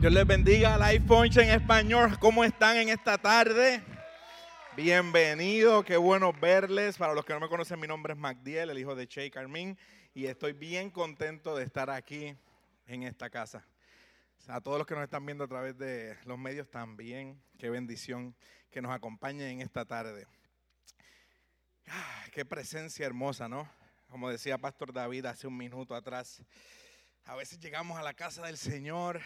Dios les bendiga al iPhone en español. ¿Cómo están en esta tarde? Bienvenido, qué bueno verles. Para los que no me conocen, mi nombre es Magdiel, el hijo de Che Carmín, y estoy bien contento de estar aquí en esta casa. A todos los que nos están viendo a través de los medios también, qué bendición que nos acompañen en esta tarde. Ah, qué presencia hermosa, ¿no? Como decía Pastor David hace un minuto atrás, a veces llegamos a la casa del Señor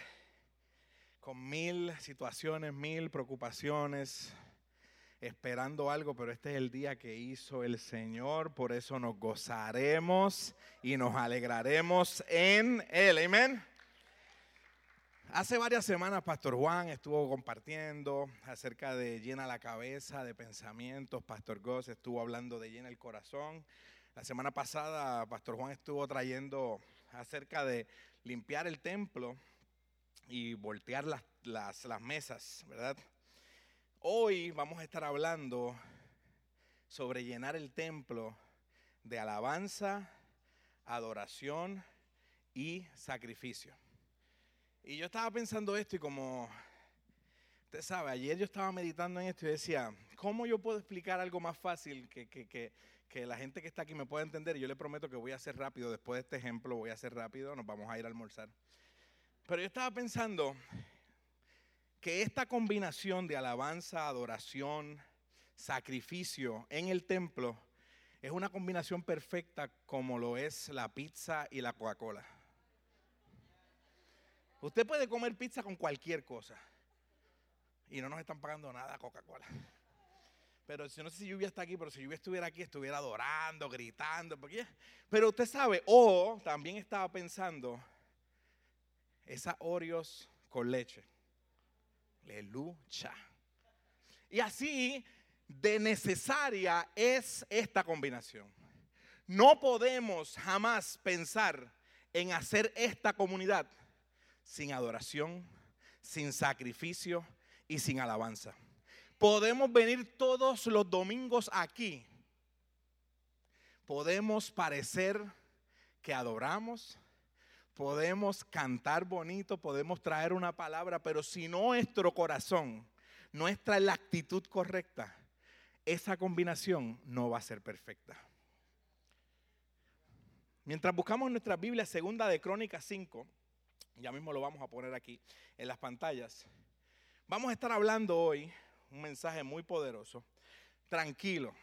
con mil situaciones, mil preocupaciones, esperando algo, pero este es el día que hizo el Señor, por eso nos gozaremos y nos alegraremos en Él. Amén. Hace varias semanas Pastor Juan estuvo compartiendo acerca de llena la cabeza de pensamientos, Pastor Goss estuvo hablando de llena el corazón. La semana pasada Pastor Juan estuvo trayendo acerca de limpiar el templo y voltear las, las, mesas, ¿verdad? Hoy vamos a estar hablando sobre llenar el templo de alabanza, adoración y sacrificio. Y yo estaba pensando esto y como, usted sabe, ayer yo estaba meditando en esto y decía, ¿cómo yo puedo explicar algo más fácil que, que, que, que la gente que está aquí me pueda entender? Y yo le prometo que voy a hacer rápido, después de este ejemplo voy a hacer rápido, nos vamos a ir a almorzar. Pero yo estaba pensando que esta combinación de alabanza, adoración, sacrificio en el templo es una combinación perfecta como lo es la pizza y la Coca-Cola. Usted puede comer pizza con cualquier cosa y no nos están pagando nada Coca-Cola. Pero si no sé si lluvia está aquí, pero si lluvia estuviera aquí, estuviera adorando, gritando. Pero usted sabe, o también estaba pensando esa Oreos con leche. Aleluya. Y así de necesaria es esta combinación. No podemos jamás pensar en hacer esta comunidad sin adoración, sin sacrificio y sin alabanza. Podemos venir todos los domingos aquí. Podemos parecer que adoramos, podemos cantar bonito, podemos traer una palabra, pero si nuestro corazón no está en la actitud correcta, esa combinación no va a ser perfecta. Mientras buscamos nuestra Biblia, segunda de Crónicas 5, ya mismo lo vamos a poner aquí en las pantallas, vamos a estar hablando hoy un mensaje muy poderoso. Tranquilo,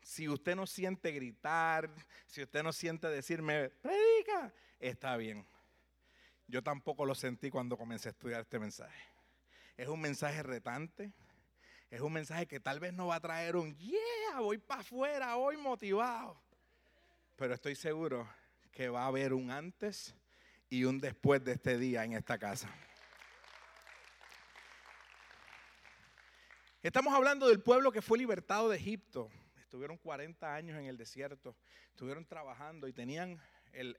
si usted no siente gritar, si usted no siente decirme, predica, está bien. Yo tampoco lo sentí cuando comencé a estudiar este mensaje. Es un mensaje retante. Es un mensaje que tal vez no va a traer un, yeah, voy para afuera, voy motivado. Pero estoy seguro que va a haber un antes y un después de este día en esta casa. Estamos hablando del pueblo que fue libertado de Egipto. Estuvieron 40 años en el desierto, estuvieron trabajando y tenían el,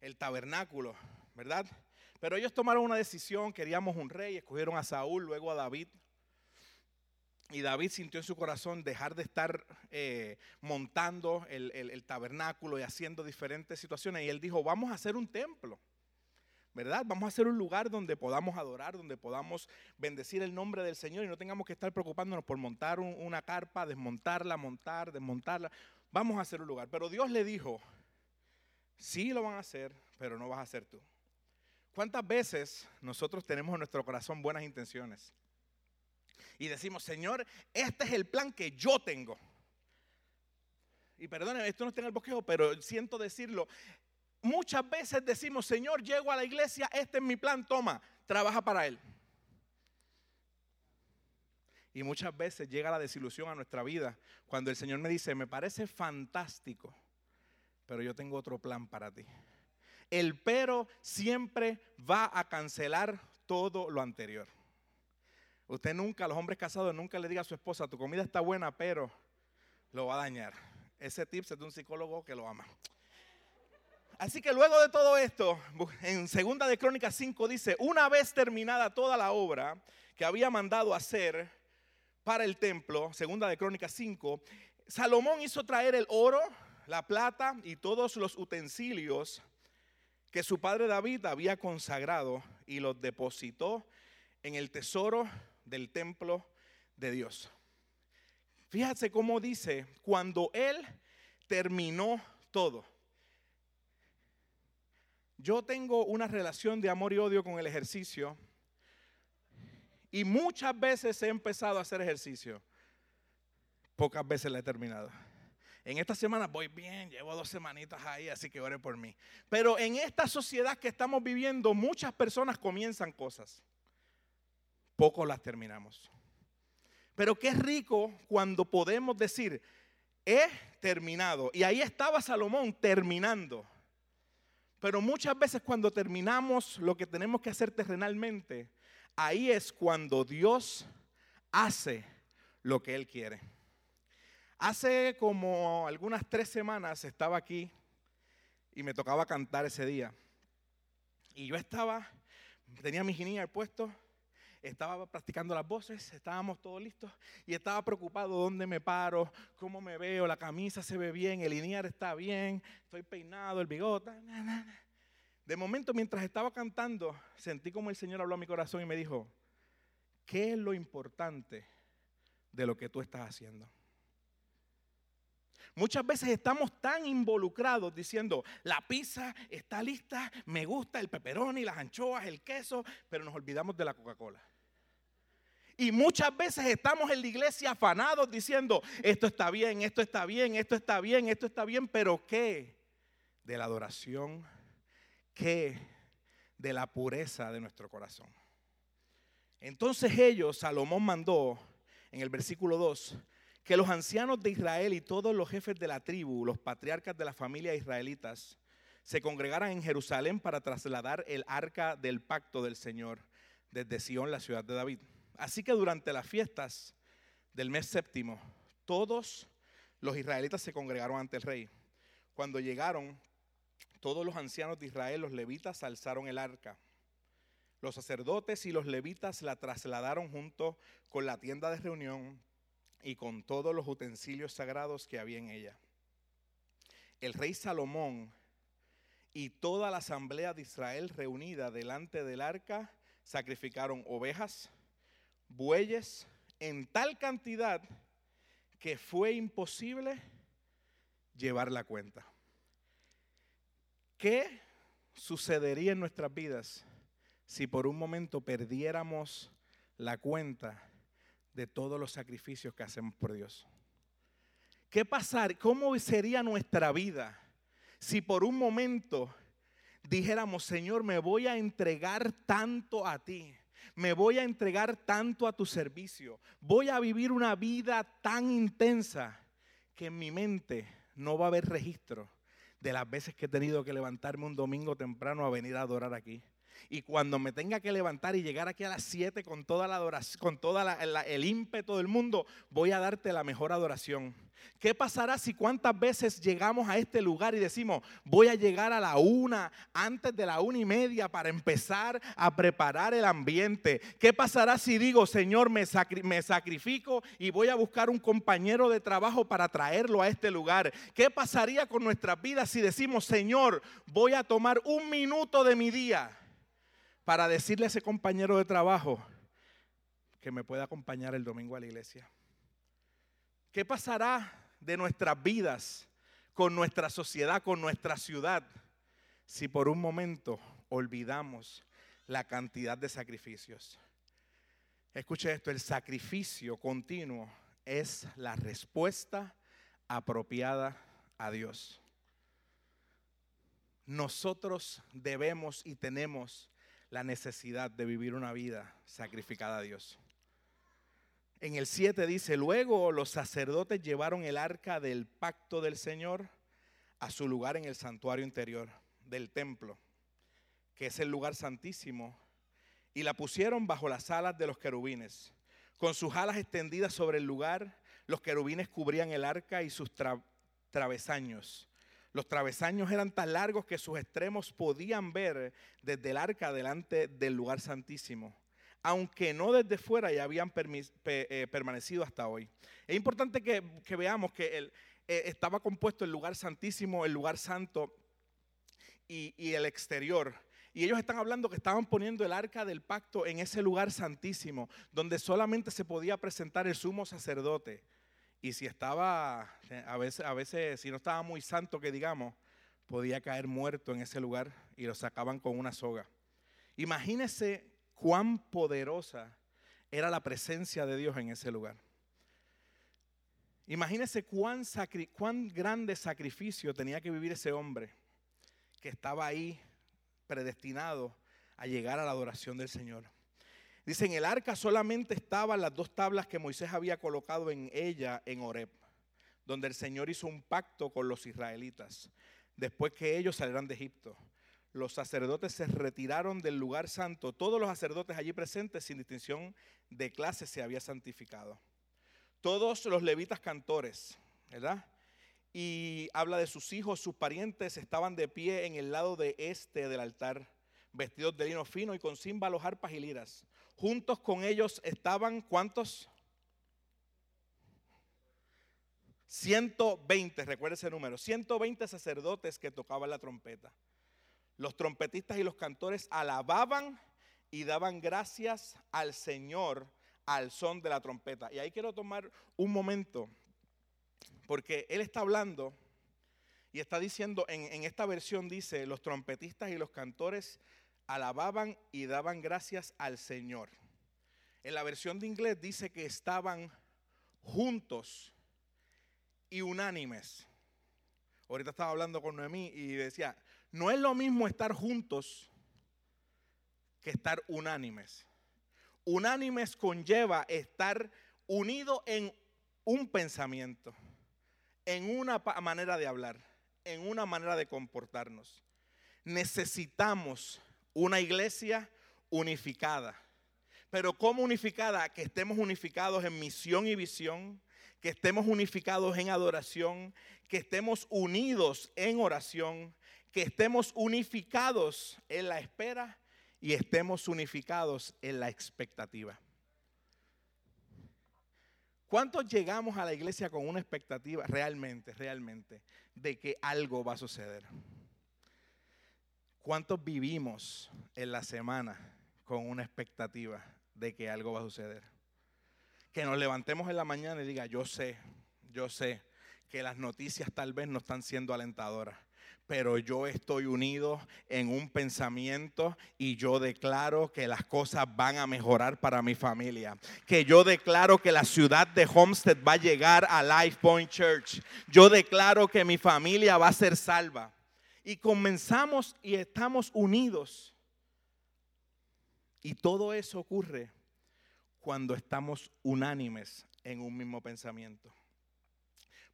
el, tabernáculo, ¿verdad? Pero ellos tomaron una decisión, queríamos un rey, escogieron a Saúl, luego a David. Y David sintió en su corazón dejar de estar eh, montando el, el, tabernáculo y haciendo diferentes situaciones. Y él dijo, vamos a hacer un templo, ¿verdad? Vamos a hacer un lugar donde podamos adorar, donde podamos bendecir el nombre del Señor y no tengamos que estar preocupándonos por montar una carpa, desmontarla, montar, desmontarla. Vamos a hacer un lugar. Pero Dios le dijo, sí lo van a hacer, pero no vas a hacer tú. ¿Cuántas veces nosotros tenemos en nuestro corazón buenas intenciones? Y decimos, Señor, este es el plan que yo tengo. Y perdóneme, esto no está en el bosquejo, pero siento decirlo. Muchas veces decimos, Señor, llego a la iglesia, este es mi plan, toma, trabaja para Él. Y muchas veces llega la desilusión a nuestra vida cuando el Señor me dice, me parece fantástico, pero yo tengo otro plan para ti. El pero siempre va a cancelar todo lo anterior. Usted nunca, los hombres casados, nunca le diga a su esposa, tu comida está buena, pero lo va a dañar. Ese tip es de un psicólogo que lo ama. Así que luego de todo esto, en segunda de Crónicas 5 dice, una vez terminada toda la obra que había mandado hacer para el templo, segunda de Crónicas 5, Salomón hizo traer el oro, la plata y todos los utensilios que su padre David había consagrado y los depositó en el tesoro del templo de Dios. Fíjate cómo dice, cuando Él terminó todo. Yo tengo una relación de amor y odio con el ejercicio y muchas veces he empezado a hacer ejercicio. Pocas veces la he terminado. En esta semana voy bien, llevo dos semanitas ahí, así que ore por mí. Pero en esta sociedad que estamos viviendo, muchas personas comienzan cosas. Pocos las terminamos. Pero qué rico cuando podemos decir, he terminado. Y ahí estaba Salomón terminando. Pero muchas veces cuando terminamos lo que tenemos que hacer terrenalmente, ahí es cuando Dios hace lo que Él quiere. Hace como algunas tres semanas estaba aquí y me tocaba cantar ese día. Y yo estaba, tenía mi al puesto, estaba practicando las voces, estábamos todos listos y estaba preocupado dónde me paro, cómo me veo, la camisa se ve bien, el linear está bien, estoy peinado, el bigote. De momento, mientras estaba cantando, sentí como el Señor habló a mi corazón y me dijo, ¿qué es lo importante de lo que tú estás haciendo? Muchas veces estamos tan involucrados diciendo, la pizza está lista, me gusta el pepperoni, las anchoas, el queso, pero nos olvidamos de la Coca-Cola. Y muchas veces estamos en la iglesia afanados diciendo, esto está bien, esto está bien, esto está bien, esto está bien, pero ¿qué? De la adoración de la pureza de nuestro corazón. Entonces ellos, Salomón mandó en el versículo 2, que los ancianos de Israel y todos los jefes de la tribu, los patriarcas de la familia israelitas, se congregaran en Jerusalén para trasladar el arca del pacto del Señor desde Sión, la ciudad de David. Así que durante las fiestas del mes séptimo, todos los israelitas se congregaron ante el rey. Cuando llegaron, todos los ancianos de Israel, los levitas, alzaron el arca. Los sacerdotes y los levitas la trasladaron junto con la tienda de reunión y con todos los utensilios sagrados que había en ella. El rey Salomón y toda la asamblea de Israel reunida delante del arca sacrificaron ovejas, bueyes, en tal cantidad que fue imposible llevar la cuenta. ¿Qué sucedería en nuestras vidas si por un momento perdiéramos la cuenta de todos los sacrificios que hacemos por Dios? ¿Qué pasar? ¿Cómo sería nuestra vida si por un momento dijéramos, Señor, me voy a entregar tanto a ti? Me voy a entregar tanto a tu servicio. Voy a vivir una vida tan intensa que en mi mente no va a haber registro de las veces que he tenido que levantarme un domingo temprano a venir a adorar aquí. Y cuando me tenga que levantar y llegar aquí a las 7 con toda la adoración, con todo el ímpetu del mundo, voy a darte la mejor adoración. ¿Qué pasará si cuántas veces llegamos a este lugar y decimos, voy a llegar a la una, antes de la una y media para empezar a preparar el ambiente? ¿Qué pasará si digo, Señor, me, me sacrifico y voy a buscar un compañero de trabajo para traerlo a este lugar? ¿Qué pasaría con nuestras vidas si decimos, Señor, voy a tomar un minuto de mi día para decirle a ese compañero de trabajo que me pueda acompañar el domingo a la iglesia? ¿Qué pasará de nuestras vidas con nuestra sociedad, con nuestra ciudad, si por un momento olvidamos la cantidad de sacrificios? Escuche esto, el sacrificio continuo es la respuesta apropiada a Dios. Nosotros debemos y tenemos la necesidad de vivir una vida sacrificada a Dios. En el 7 dice, luego los sacerdotes llevaron el arca del pacto del Señor a su lugar en el santuario interior del templo, que es el lugar santísimo, y la pusieron bajo las alas de los querubines. Con sus alas extendidas sobre el lugar, los querubines cubrían el arca y sus travesaños. Los travesaños eran tan largos que sus extremos podían ver desde el arca delante del lugar santísimo aunque no desde fuera ya habían eh, permanecido hasta hoy. Es importante que, veamos que eh, estaba compuesto el lugar santísimo, el lugar santo y, el exterior. Y ellos están hablando que estaban poniendo el arca del pacto en ese lugar santísimo, donde solamente se podía presentar el sumo sacerdote. Y si estaba, a veces, a veces, si no estaba muy santo, que digamos, podía caer muerto en ese lugar y lo sacaban con una soga. Imagínese cuán poderosa era la presencia de Dios en ese lugar. Imagínese cuán, cuán grande sacrificio tenía que vivir ese hombre que estaba ahí predestinado a llegar a la adoración del Señor. Dice, en el arca solamente estaban las dos tablas que Moisés había colocado en ella en Horeb, donde el Señor hizo un pacto con los israelitas, después que ellos salieran de Egipto. Los sacerdotes se retiraron del lugar santo, todos los sacerdotes allí presentes, sin distinción de clase, se había santificado. Todos los levitas cantores, ¿verdad? y habla de sus hijos, sus parientes estaban de pie en el lado de este del altar, vestidos de lino fino y con címbalos, arpas y liras. Juntos con ellos estaban, ¿cuántos? 120, recuerda ese número, 120 sacerdotes que tocaban la trompeta. Los trompetistas y los cantores alababan y daban gracias al Señor al son de la trompeta. Y ahí quiero tomar un momento porque él está hablando y está diciendo, en, esta versión dice, los trompetistas y los cantores alababan y daban gracias al Señor. En la versión de inglés dice que estaban juntos y unánimes. Ahorita estaba hablando con Noemí y decía, no es lo mismo estar juntos que estar unánimes. Unánimes conlleva estar unido en un pensamiento en una manera de hablar, en una manera de comportarnos. Necesitamos una iglesia unificada. Pero ¿cómo unificada? Que estemos unificados en misión y visión, que estemos unificados en adoración, que estemos unidos en oración, que estemos unificados en la espera y estemos unificados en la expectativa. ¿Cuántos llegamos a la iglesia con una expectativa realmente, realmente, de que algo va a suceder? ¿Cuántos vivimos en la semana con una expectativa de que algo va a suceder? Que nos levantemos en la mañana y diga, yo sé, yo sé que las noticias tal vez no están siendo alentadoras pero yo estoy unido en un pensamiento y yo declaro que las cosas van a mejorar para mi familia. Que yo declaro que la ciudad de Homestead va a llegar a Life Point Church. Yo declaro que mi familia va a ser salva. Y comenzamos y estamos unidos. Y todo eso ocurre cuando estamos unánimes en un mismo pensamiento.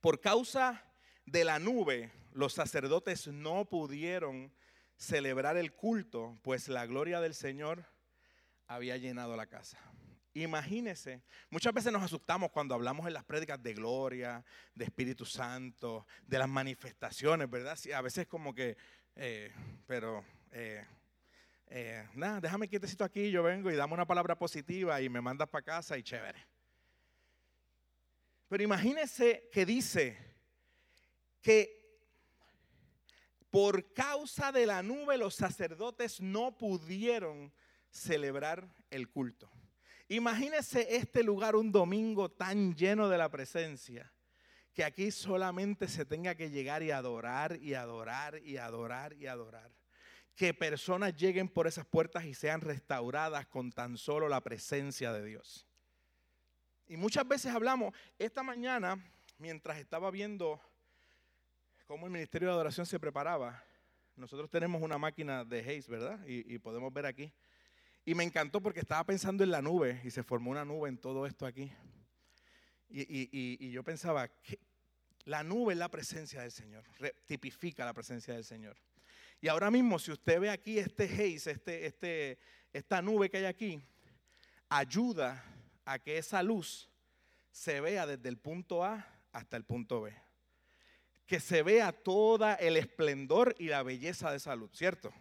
Por causa de la nube, los sacerdotes no pudieron celebrar el culto, pues la gloria del Señor había llenado la casa. Imagínese, muchas veces nos asustamos cuando hablamos en las prédicas de gloria, de Espíritu Santo, de las manifestaciones, ¿verdad? a veces como que, eh, pero, eh, eh, nada, déjame quietecito aquí, yo vengo y dame una palabra positiva y me mandas para casa y chévere. Pero imagínese que dice que por causa de la nube los sacerdotes no pudieron celebrar el culto. Imagínese este lugar un domingo tan lleno de la presencia, que aquí solamente se tenga que llegar y adorar y adorar y adorar y adorar. Que personas lleguen por esas puertas y sean restauradas con tan solo la presencia de Dios. Y muchas veces hablamos, esta mañana, mientras estaba viendo cómo el Ministerio de Adoración se preparaba. Nosotros tenemos una máquina de Haze, ¿verdad? Y, podemos ver aquí. Y me encantó porque estaba pensando en la nube y se formó una nube en todo esto aquí. Y, yo pensaba que la nube es la presencia del Señor, tipifica la presencia del Señor. Y ahora mismo, si usted ve aquí este haze, este, este, esta nube que hay aquí, ayuda a que esa luz se vea desde el punto A hasta el punto B que se vea toda el esplendor y la belleza de salud, ¿cierto?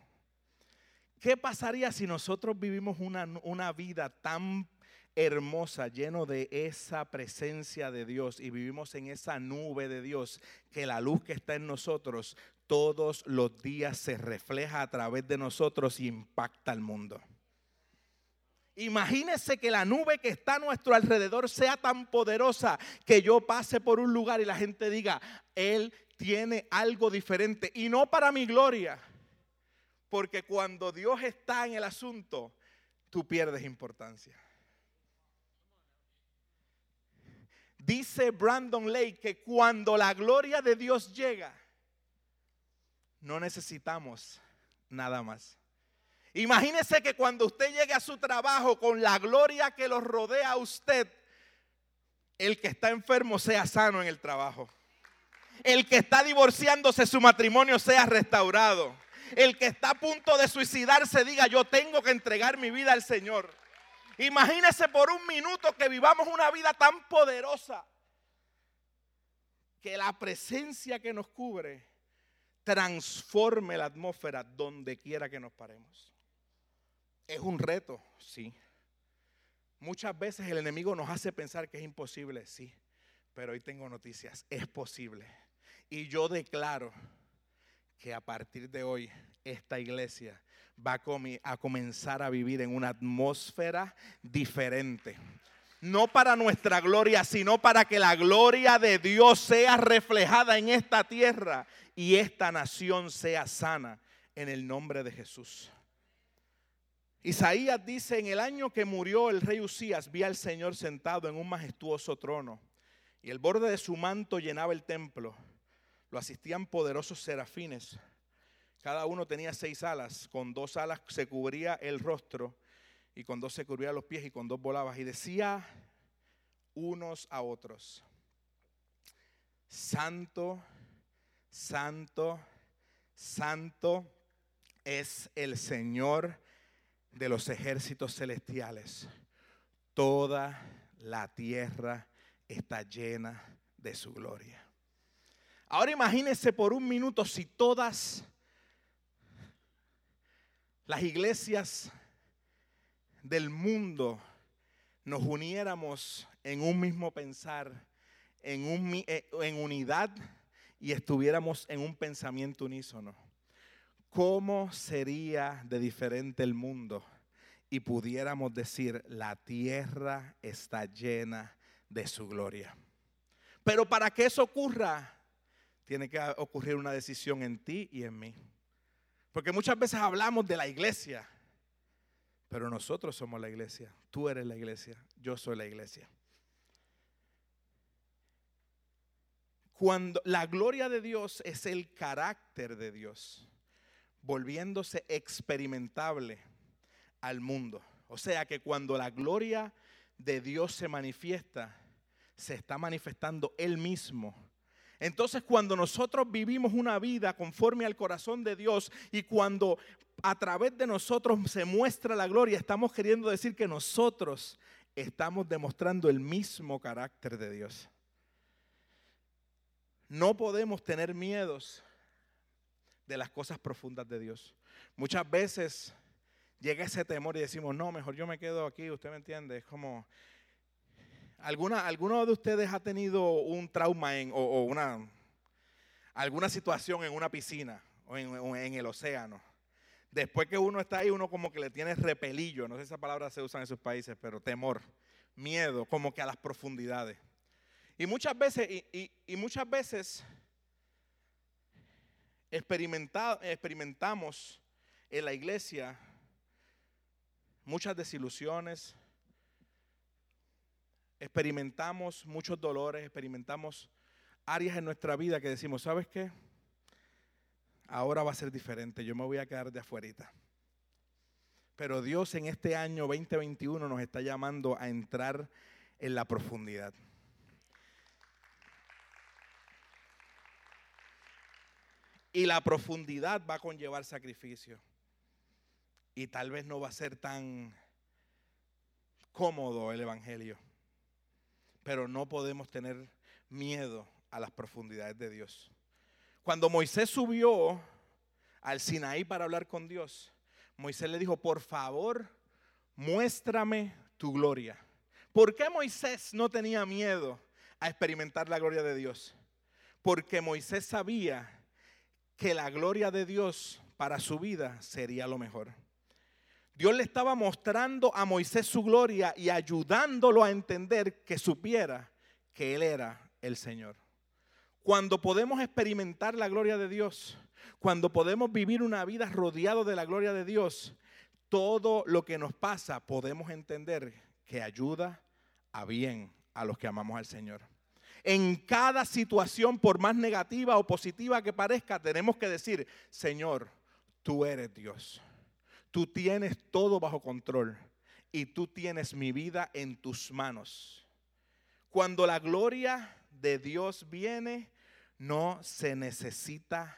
¿Qué pasaría si nosotros vivimos una, una vida tan hermosa, lleno de esa presencia de Dios y vivimos en esa nube de Dios, que la luz que está en nosotros todos los días se refleja a través de nosotros y impacta al mundo. Imagínese que la nube que está a nuestro alrededor sea tan poderosa que yo pase por un lugar y la gente diga, Él tiene algo diferente. Y no para mi gloria, porque cuando Dios está en el asunto, tú pierdes importancia. Dice Brandon Lake que cuando la gloria de Dios llega, no necesitamos nada más. Imagínese que cuando usted llegue a su trabajo con la gloria que lo rodea a usted, el que está enfermo sea sano en el trabajo. El que está divorciándose su matrimonio sea restaurado. El que está a punto de suicidarse diga, yo tengo que entregar mi vida al Señor. Imagínese por un minuto que vivamos una vida tan poderosa que la presencia que nos cubre transforme la atmósfera donde quiera que nos paremos. Es un reto, sí. Muchas veces el enemigo nos hace pensar que es imposible, sí. Pero hoy tengo noticias, es posible. Y yo declaro que a partir de hoy esta iglesia va a, comenzar a vivir en una atmósfera diferente. No para nuestra gloria, sino para que la gloria de Dios sea reflejada en esta tierra y esta nación sea sana en el nombre de Jesús. Isaías dice, en el año que murió el rey Usías, vi al Señor sentado en un majestuoso trono y el borde de su manto llenaba el templo. Lo asistían poderosos serafines. Cada uno tenía seis alas, con dos alas se cubría el rostro y con dos se cubría los pies y con dos volaba. Y decía unos a otros, Santo, Santo, Santo es el Señor de los ejércitos celestiales. Toda la tierra está llena de su gloria. Ahora imagínense por un minuto si todas las iglesias del mundo nos uniéramos en un mismo pensar, en, eh, en unidad y estuviéramos en un pensamiento unísono. ¿Cómo sería de diferente el mundo? Y pudiéramos decir, la tierra está llena de su gloria. Pero para que eso ocurra, tiene que ocurrir una decisión en ti y en mí. Porque muchas veces hablamos de la iglesia, pero nosotros somos la iglesia. Tú eres la iglesia, yo soy la iglesia. Cuando la gloria de Dios es el carácter de Dios volviéndose experimentable al mundo. O sea que cuando la gloria de Dios se manifiesta, se está manifestando Él mismo. Entonces cuando nosotros vivimos una vida conforme al corazón de Dios y cuando a través de nosotros se muestra la gloria, estamos queriendo decir que nosotros estamos demostrando el mismo carácter de Dios. No podemos tener miedos de las cosas profundas de Dios. Muchas veces llega ese temor y decimos, no, mejor yo me quedo aquí, usted me entiende, es como... ¿Alguna, ¿Alguno de ustedes ha tenido un trauma en, o, una, alguna situación en una piscina o en, el océano? Después que uno está ahí, uno como que le tiene repelillo, no sé si esa palabra se usa en esos países, pero temor, miedo, como que a las profundidades. Y muchas veces, y, y muchas veces experimentamos en la iglesia muchas desilusiones, experimentamos muchos dolores, experimentamos áreas en nuestra vida que decimos, ¿sabes qué? Ahora va a ser diferente, yo me voy a quedar de afuerita. Pero Dios en este año 2021 nos está llamando a entrar en la profundidad. Y la profundidad va a conllevar sacrificio. Y tal vez no va a ser tan cómodo el Evangelio. Pero no podemos tener miedo a las profundidades de Dios. Cuando Moisés subió al Sinaí para hablar con Dios, Moisés le dijo, por favor, muéstrame tu gloria. ¿Por qué Moisés no tenía miedo a experimentar la gloria de Dios? Porque Moisés sabía que la gloria de Dios para su vida sería lo mejor. Dios le estaba mostrando a Moisés su gloria y ayudándolo a entender que supiera que Él era el Señor. Cuando podemos experimentar la gloria de Dios, cuando podemos vivir una vida rodeado de la gloria de Dios, todo lo que nos pasa podemos entender que ayuda a bien a los que amamos al Señor. En cada situación, por más negativa o positiva que parezca, tenemos que decir, Señor, tú eres Dios. Tú tienes todo bajo control y tú tienes mi vida en tus manos. Cuando la gloria de Dios viene, no se necesita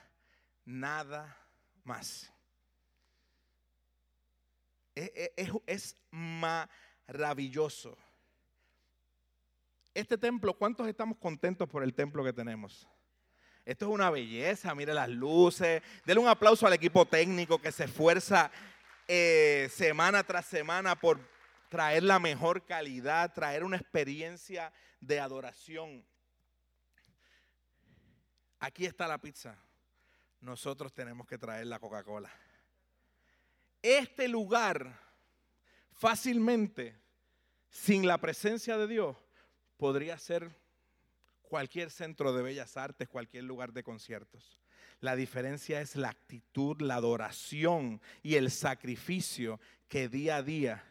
nada más. E, e, es, maravilloso. Este templo, ¿cuántos estamos contentos por el templo que tenemos? Esto es una belleza, mire las luces. Denle un aplauso al equipo técnico que se esfuerza eh, semana tras semana por traer la mejor calidad, traer una experiencia de adoración. Aquí está la pizza. Nosotros tenemos que traer la Coca-Cola. Este lugar fácilmente, sin la presencia de Dios, podría ser cualquier centro de bellas artes, cualquier lugar de conciertos. La diferencia es la actitud, la adoración y el sacrificio que día a día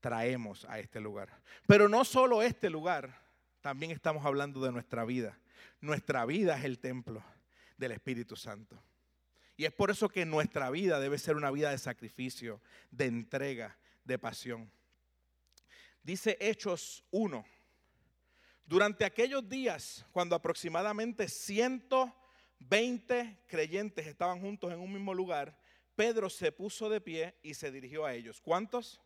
traemos a este lugar. Pero no solo este lugar, también estamos hablando de nuestra vida. Nuestra vida es el templo del Espíritu Santo. Y es por eso que nuestra vida debe ser una vida de sacrificio, de entrega, de pasión. Dice Hechos 1. Durante aquellos días, cuando aproximadamente ciento 20 creyentes estaban juntos en un mismo lugar, Pedro se puso de pie y se dirigió a ellos. ¿Cuántos?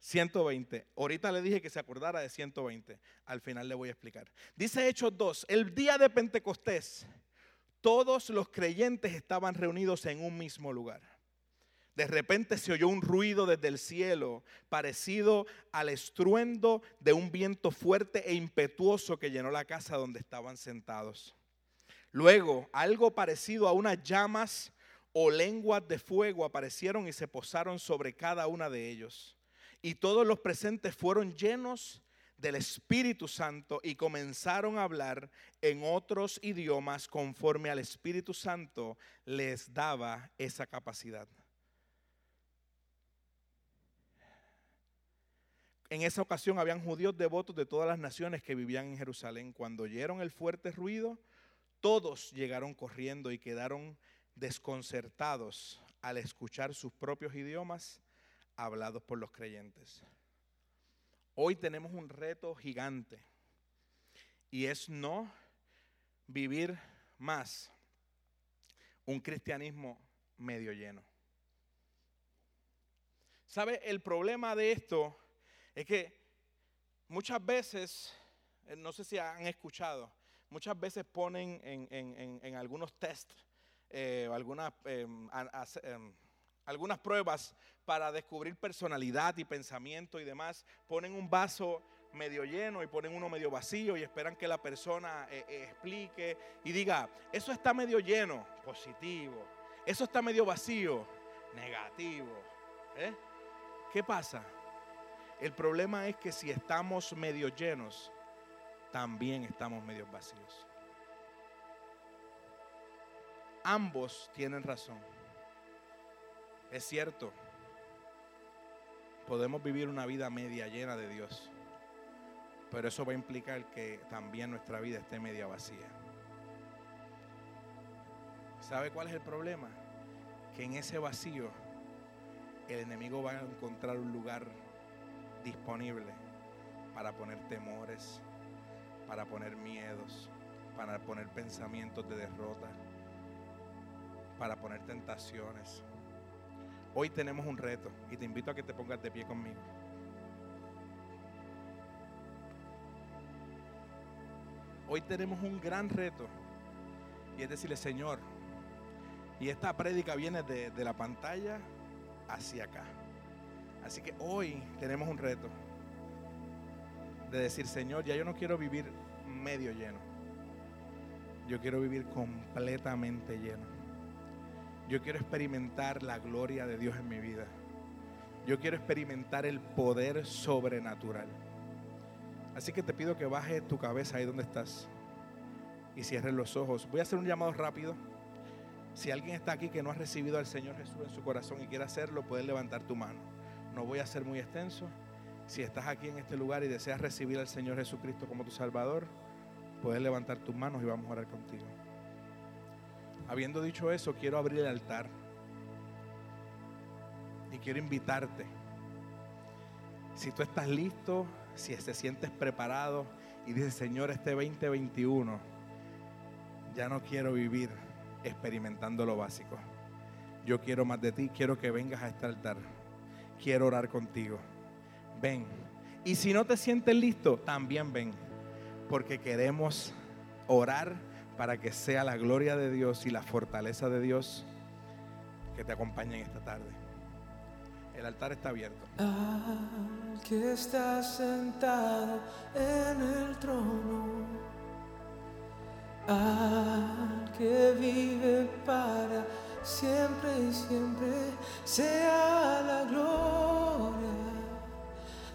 120. Ahorita le dije que se acordara de 120. Al final le voy a explicar. Dice Hechos 2, el día de Pentecostés, todos los creyentes estaban reunidos en un mismo lugar. De repente se oyó un ruido desde el cielo, parecido al estruendo de un viento fuerte e impetuoso que llenó la casa donde estaban sentados. Luego, algo parecido a unas llamas o lenguas de fuego aparecieron y se posaron sobre cada una de ellos. Y todos los presentes fueron llenos del Espíritu Santo y comenzaron a hablar en otros idiomas conforme al Espíritu Santo les daba esa capacidad. En esa ocasión habían judíos devotos de todas las naciones que vivían en Jerusalén. Cuando oyeron el fuerte ruido, todos llegaron corriendo y quedaron desconcertados al escuchar sus propios idiomas hablados por los creyentes. Hoy tenemos un reto gigante y es no vivir más un cristianismo medio lleno. ¿Sabe? El problema de esto es que muchas veces, eh, no sé si han escuchado, muchas veces ponen en, algunos test eh, algunas, em, em, algunas pruebas para descubrir personalidad y pensamiento y demás, ponen un vaso medio lleno y ponen uno medio vacío y esperan que la persona eh, eh, explique y diga, eso está medio lleno, positivo, eso está medio vacío, negativo. ¿Qué pasa? El problema es que si estamos medio llenos, también estamos medio vacíos. Ambos tienen razón. Es cierto, podemos vivir una vida media llena de Dios, pero eso va a implicar que también nuestra vida esté media vacía. ¿Sabe cuál es el problema? Que en ese vacío el enemigo va a encontrar un lugar disponible para poner temores, para poner miedos, para poner pensamientos de derrota, para poner tentaciones. Hoy tenemos un reto y te invito a que te pongas de pie conmigo. Hoy tenemos un gran reto y es decirle, Señor, y esta prédica viene de, de la pantalla hacia acá. Así que hoy tenemos un reto de decir, Señor, ya yo no quiero vivir medio lleno. Yo quiero vivir completamente lleno. Yo quiero experimentar la gloria de Dios en mi vida. Yo quiero experimentar el poder sobrenatural. Así que te pido que bajes tu cabeza ahí donde estás y cierres los ojos. Voy a hacer un llamado rápido. Si alguien está aquí que no ha recibido al Señor Jesús en su corazón y quiere hacerlo, puedes levantar tu mano. No voy a ser muy extenso. Si estás aquí en este lugar y deseas recibir al Señor Jesucristo como tu Salvador, puedes levantar tus manos y vamos a orar contigo. Habiendo dicho eso, quiero abrir el altar y quiero invitarte. Si tú estás listo, si te sientes preparado y dices, Señor, este 2021 ya no quiero vivir experimentando lo básico. Yo quiero más de ti, quiero que vengas a este altar. Quiero orar contigo. Ven. Y si no te sientes listo, también ven. Porque queremos orar para que sea la gloria de Dios y la fortaleza de Dios que te acompañen esta tarde. El altar está abierto. Al que está sentado en el trono, al que vive para siempre y siempre, sea la gloria,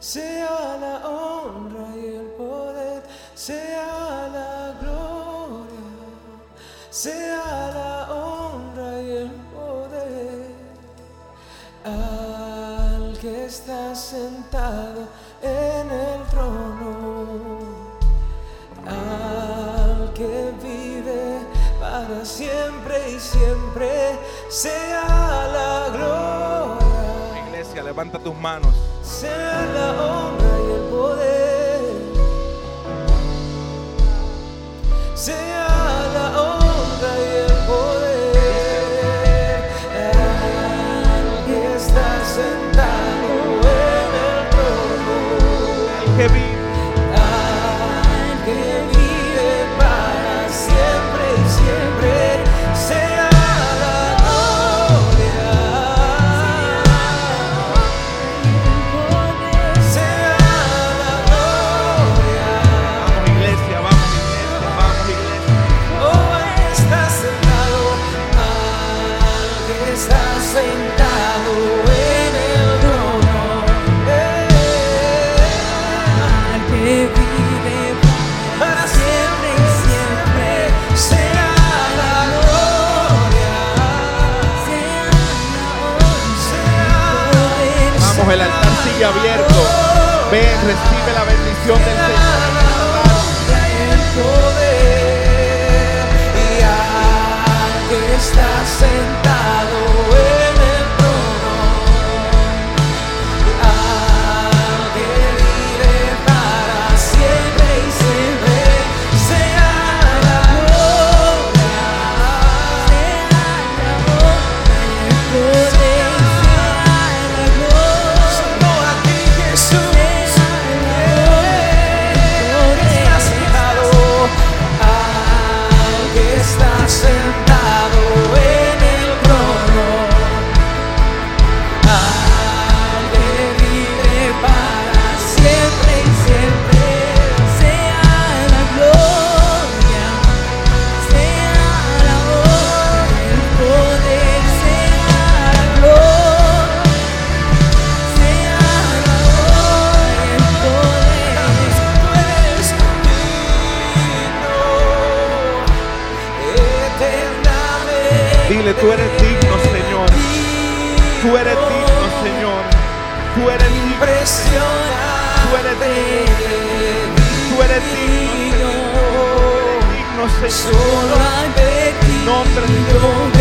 sea la honra y el poder, sea la gloria, sea la honra y el poder al que está sentado en el trono, al que vive para siempre y siempre, sea la gloria, Iglesia, levanta tus manos. Sea la honra y el poder, sea Recibe la bendición del Señor. Solo Nombre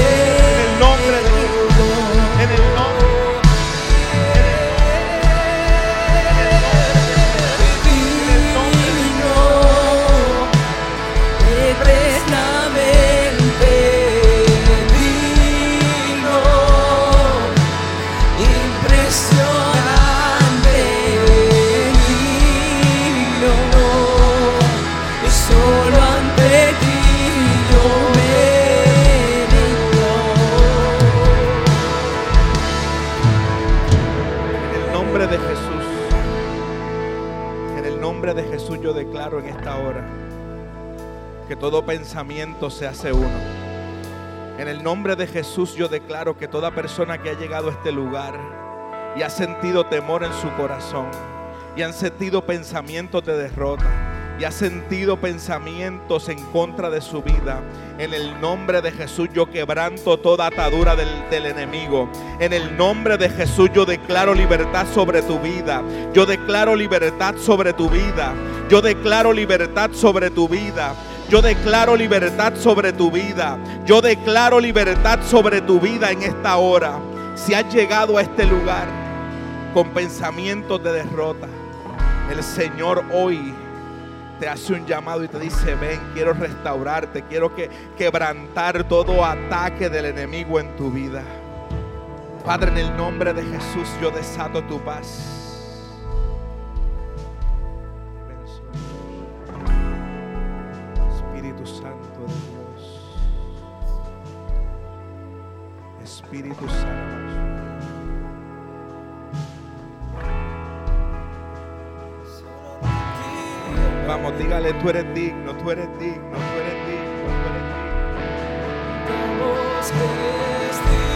todo pensamiento se hace uno. En el nombre de Jesús yo declaro que toda persona que ha llegado a este lugar y ha sentido temor en su corazón y han sentido pensamientos de derrota y ha sentido pensamientos en contra de su vida, en el nombre de Jesús yo quebranto toda atadura del, del, enemigo. En el nombre de Jesús yo declaro libertad sobre tu vida. Yo declaro libertad sobre tu vida. Yo declaro libertad sobre tu vida. Yo declaro libertad sobre tu vida. Yo declaro libertad sobre tu vida en esta hora. Si has llegado a este lugar con pensamientos de derrota, el Señor hoy te hace un llamado y te dice, ven, quiero restaurarte, quiero que quebrantar todo ataque del enemigo en tu vida. Padre, en el nombre de Jesús yo desato tu paz. Espíritu Santo. Vamos, dígale, tú eres digno, tú eres digno, tú eres digno, tú eres Eternamente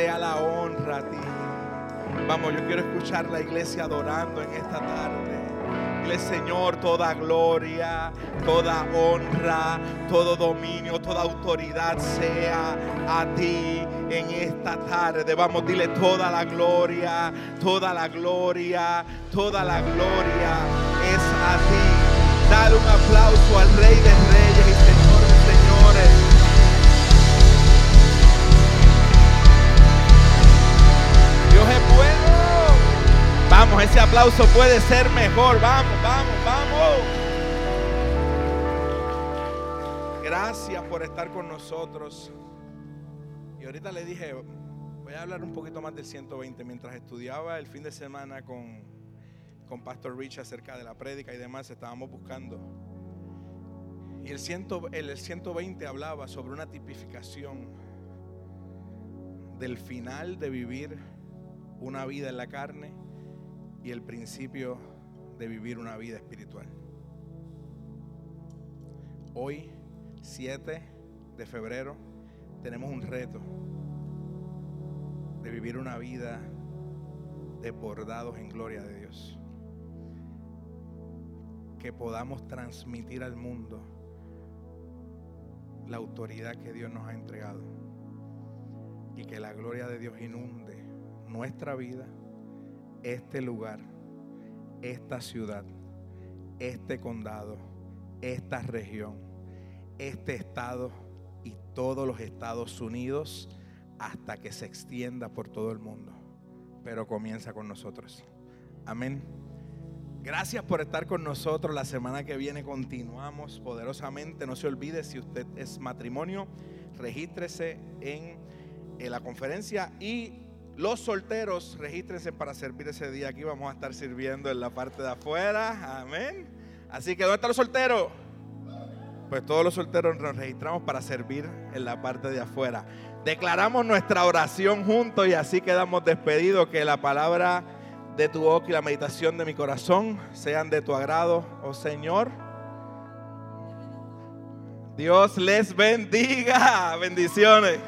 sea la honra a ti. Vamos, yo quiero escuchar la iglesia adorando en esta tarde. Dile, Señor, toda gloria, toda honra, todo dominio, toda autoridad sea a ti en esta tarde. Vamos, dile toda la gloria, toda la gloria, toda la gloria es a ti. Dale un aplauso al Rey de Reyes y Señor de Señores. Es bueno. Vamos, ese aplauso puede ser mejor. Vamos, vamos, vamos. Gracias por estar con nosotros. Y ahorita le dije, voy a hablar un poquito más del 120. Mientras estudiaba el fin de semana con, con Pastor Rich acerca de la prédica y demás, estábamos buscando. Y el, ciento, el 120 hablaba sobre una tipificación del final de vivir una vida en la carne y el principio de vivir una vida espiritual. Hoy, 7 de febrero, tenemos un reto de vivir una vida desbordados en gloria de Dios. Que podamos transmitir al mundo la autoridad que Dios nos ha entregado y que la gloria de Dios inunde nuestra vida, este lugar, esta ciudad este condado, esta región, este estado y todos los Estados Unidos hasta que se extienda por todo el mundo. Pero comienza con nosotros. Amén. Gracias por estar con nosotros. La semana que viene continuamos poderosamente. No se olvide, si usted es matrimonio, regístrese en, en la conferencia y los solteros, regístrense para servir ese día. Aquí vamos a estar sirviendo en la parte de afuera. Amén. Así que, ¿dónde están los solteros? Pues todos los solteros nos registramos para servir en la parte de afuera. Declaramos nuestra oración juntos y así quedamos despedidos. Que la palabra de tu boca y la meditación de mi corazón sean de tu agrado, oh Señor. Dios les bendiga. Bendiciones.